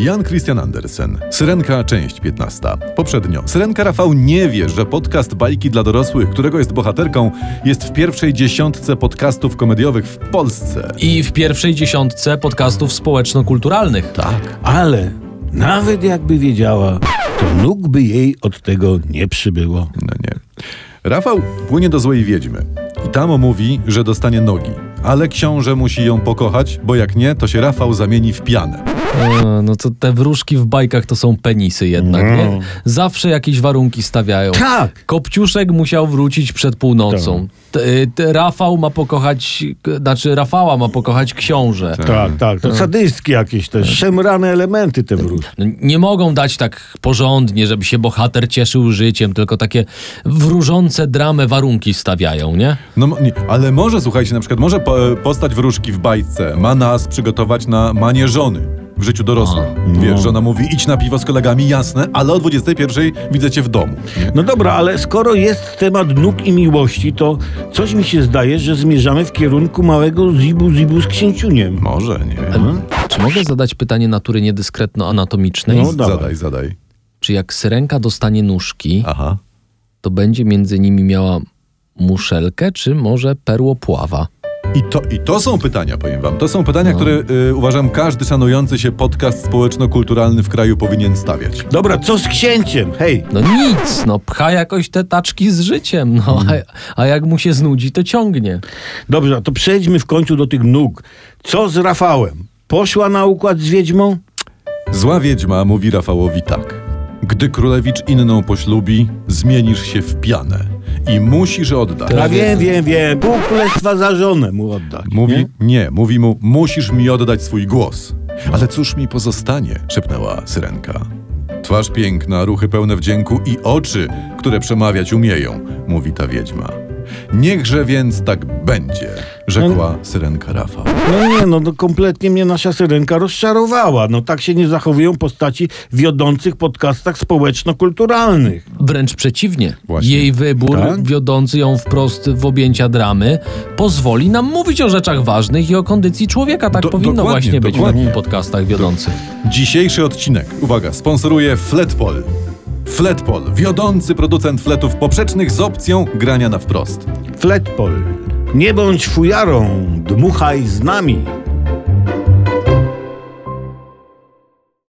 Jan Christian Andersen. Syrenka, część 15. Poprzednio. Syrenka Rafał nie wie, że podcast Bajki dla dorosłych, którego jest bohaterką, jest w pierwszej dziesiątce podcastów komediowych w Polsce. I w pierwszej dziesiątce podcastów społeczno-kulturalnych. Tak. Ale nawet jakby wiedziała, to nóg by jej od tego nie przybyło. No nie. Rafał płynie do złej wiedźmy. I tam mówi, że dostanie nogi. Ale książę musi ją pokochać, bo jak nie, to się Rafał zamieni w pianę. No to te wróżki w bajkach to są penisy jednak, nie? Zawsze jakieś warunki stawiają. Tak. Kopciuszek musiał wrócić przed północą. T- y, t- Rafał ma pokochać, znaczy Rafała ma pokochać książę. Tak, tak. To sadystki jakieś te szemrane elementy te wróżki. No, nie mogą dać tak porządnie, żeby się bohater cieszył życiem, tylko takie wróżące dramę warunki stawiają, nie? No, nie, ale może, słuchajcie, na przykład, może po, postać wróżki w bajce ma nas przygotować na manię żony w życiu dorosłym. Wiesz, żona mówi, idź na piwo z kolegami, jasne, ale o 21 widzę cię w domu. Nie? No dobra, ale skoro jest temat nóg i miłości, to coś mi się zdaje, że zmierzamy w kierunku małego zibu-zibu z księciuniem. Może, nie wiem. Mhm. Czy mogę zadać pytanie natury niedyskretno-anatomicznej? No, dawaj. Zadaj, zadaj. Czy jak syrenka dostanie nóżki, Aha. to będzie między nimi miała muszelkę, czy może perłopława? I to, I to są pytania, powiem wam. To są pytania, które y, uważam każdy szanujący się podcast społeczno-kulturalny w kraju powinien stawiać. Dobra, co z księciem? Hej, No nic, no pcha jakoś te taczki z życiem, no a, a jak mu się znudzi, to ciągnie. dobrze, to przejdźmy w końcu do tych nóg. Co z Rafałem? Poszła na układ z wiedźmą? Zła wiedźma mówi Rafałowi tak. Gdy królewicz inną poślubi, zmienisz się w pianę i musisz oddać. A wiem, wiem, wiem. Pół królestwa za żonę mu oddać. Mówi, nie? nie, mówi mu, musisz mi oddać swój głos. Ale cóż mi pozostanie, szepnęła syrenka. Twarz piękna, ruchy pełne wdzięku i oczy, które przemawiać umieją, mówi ta wiedźma. Niechże więc tak będzie, rzekła syrenka Rafał. No nie, no to kompletnie mnie nasza syrenka rozczarowała. No tak się nie zachowują postaci wiodących podcastach społeczno-kulturalnych. Wręcz przeciwnie. Właśnie. Jej wybór, Tak? wiodący ją wprost w objęcia dramy, pozwoli nam mówić o rzeczach ważnych i o kondycji człowieka. Tak Do- powinno właśnie być dokładnie. w podcastach wiodących. Dzisiejszy odcinek, uwaga, sponsoruje Fletpol. Fletpol, wiodący producent fletów poprzecznych z opcją grania na wprost. Fletpol. Nie bądź fujarą, dmuchaj z nami.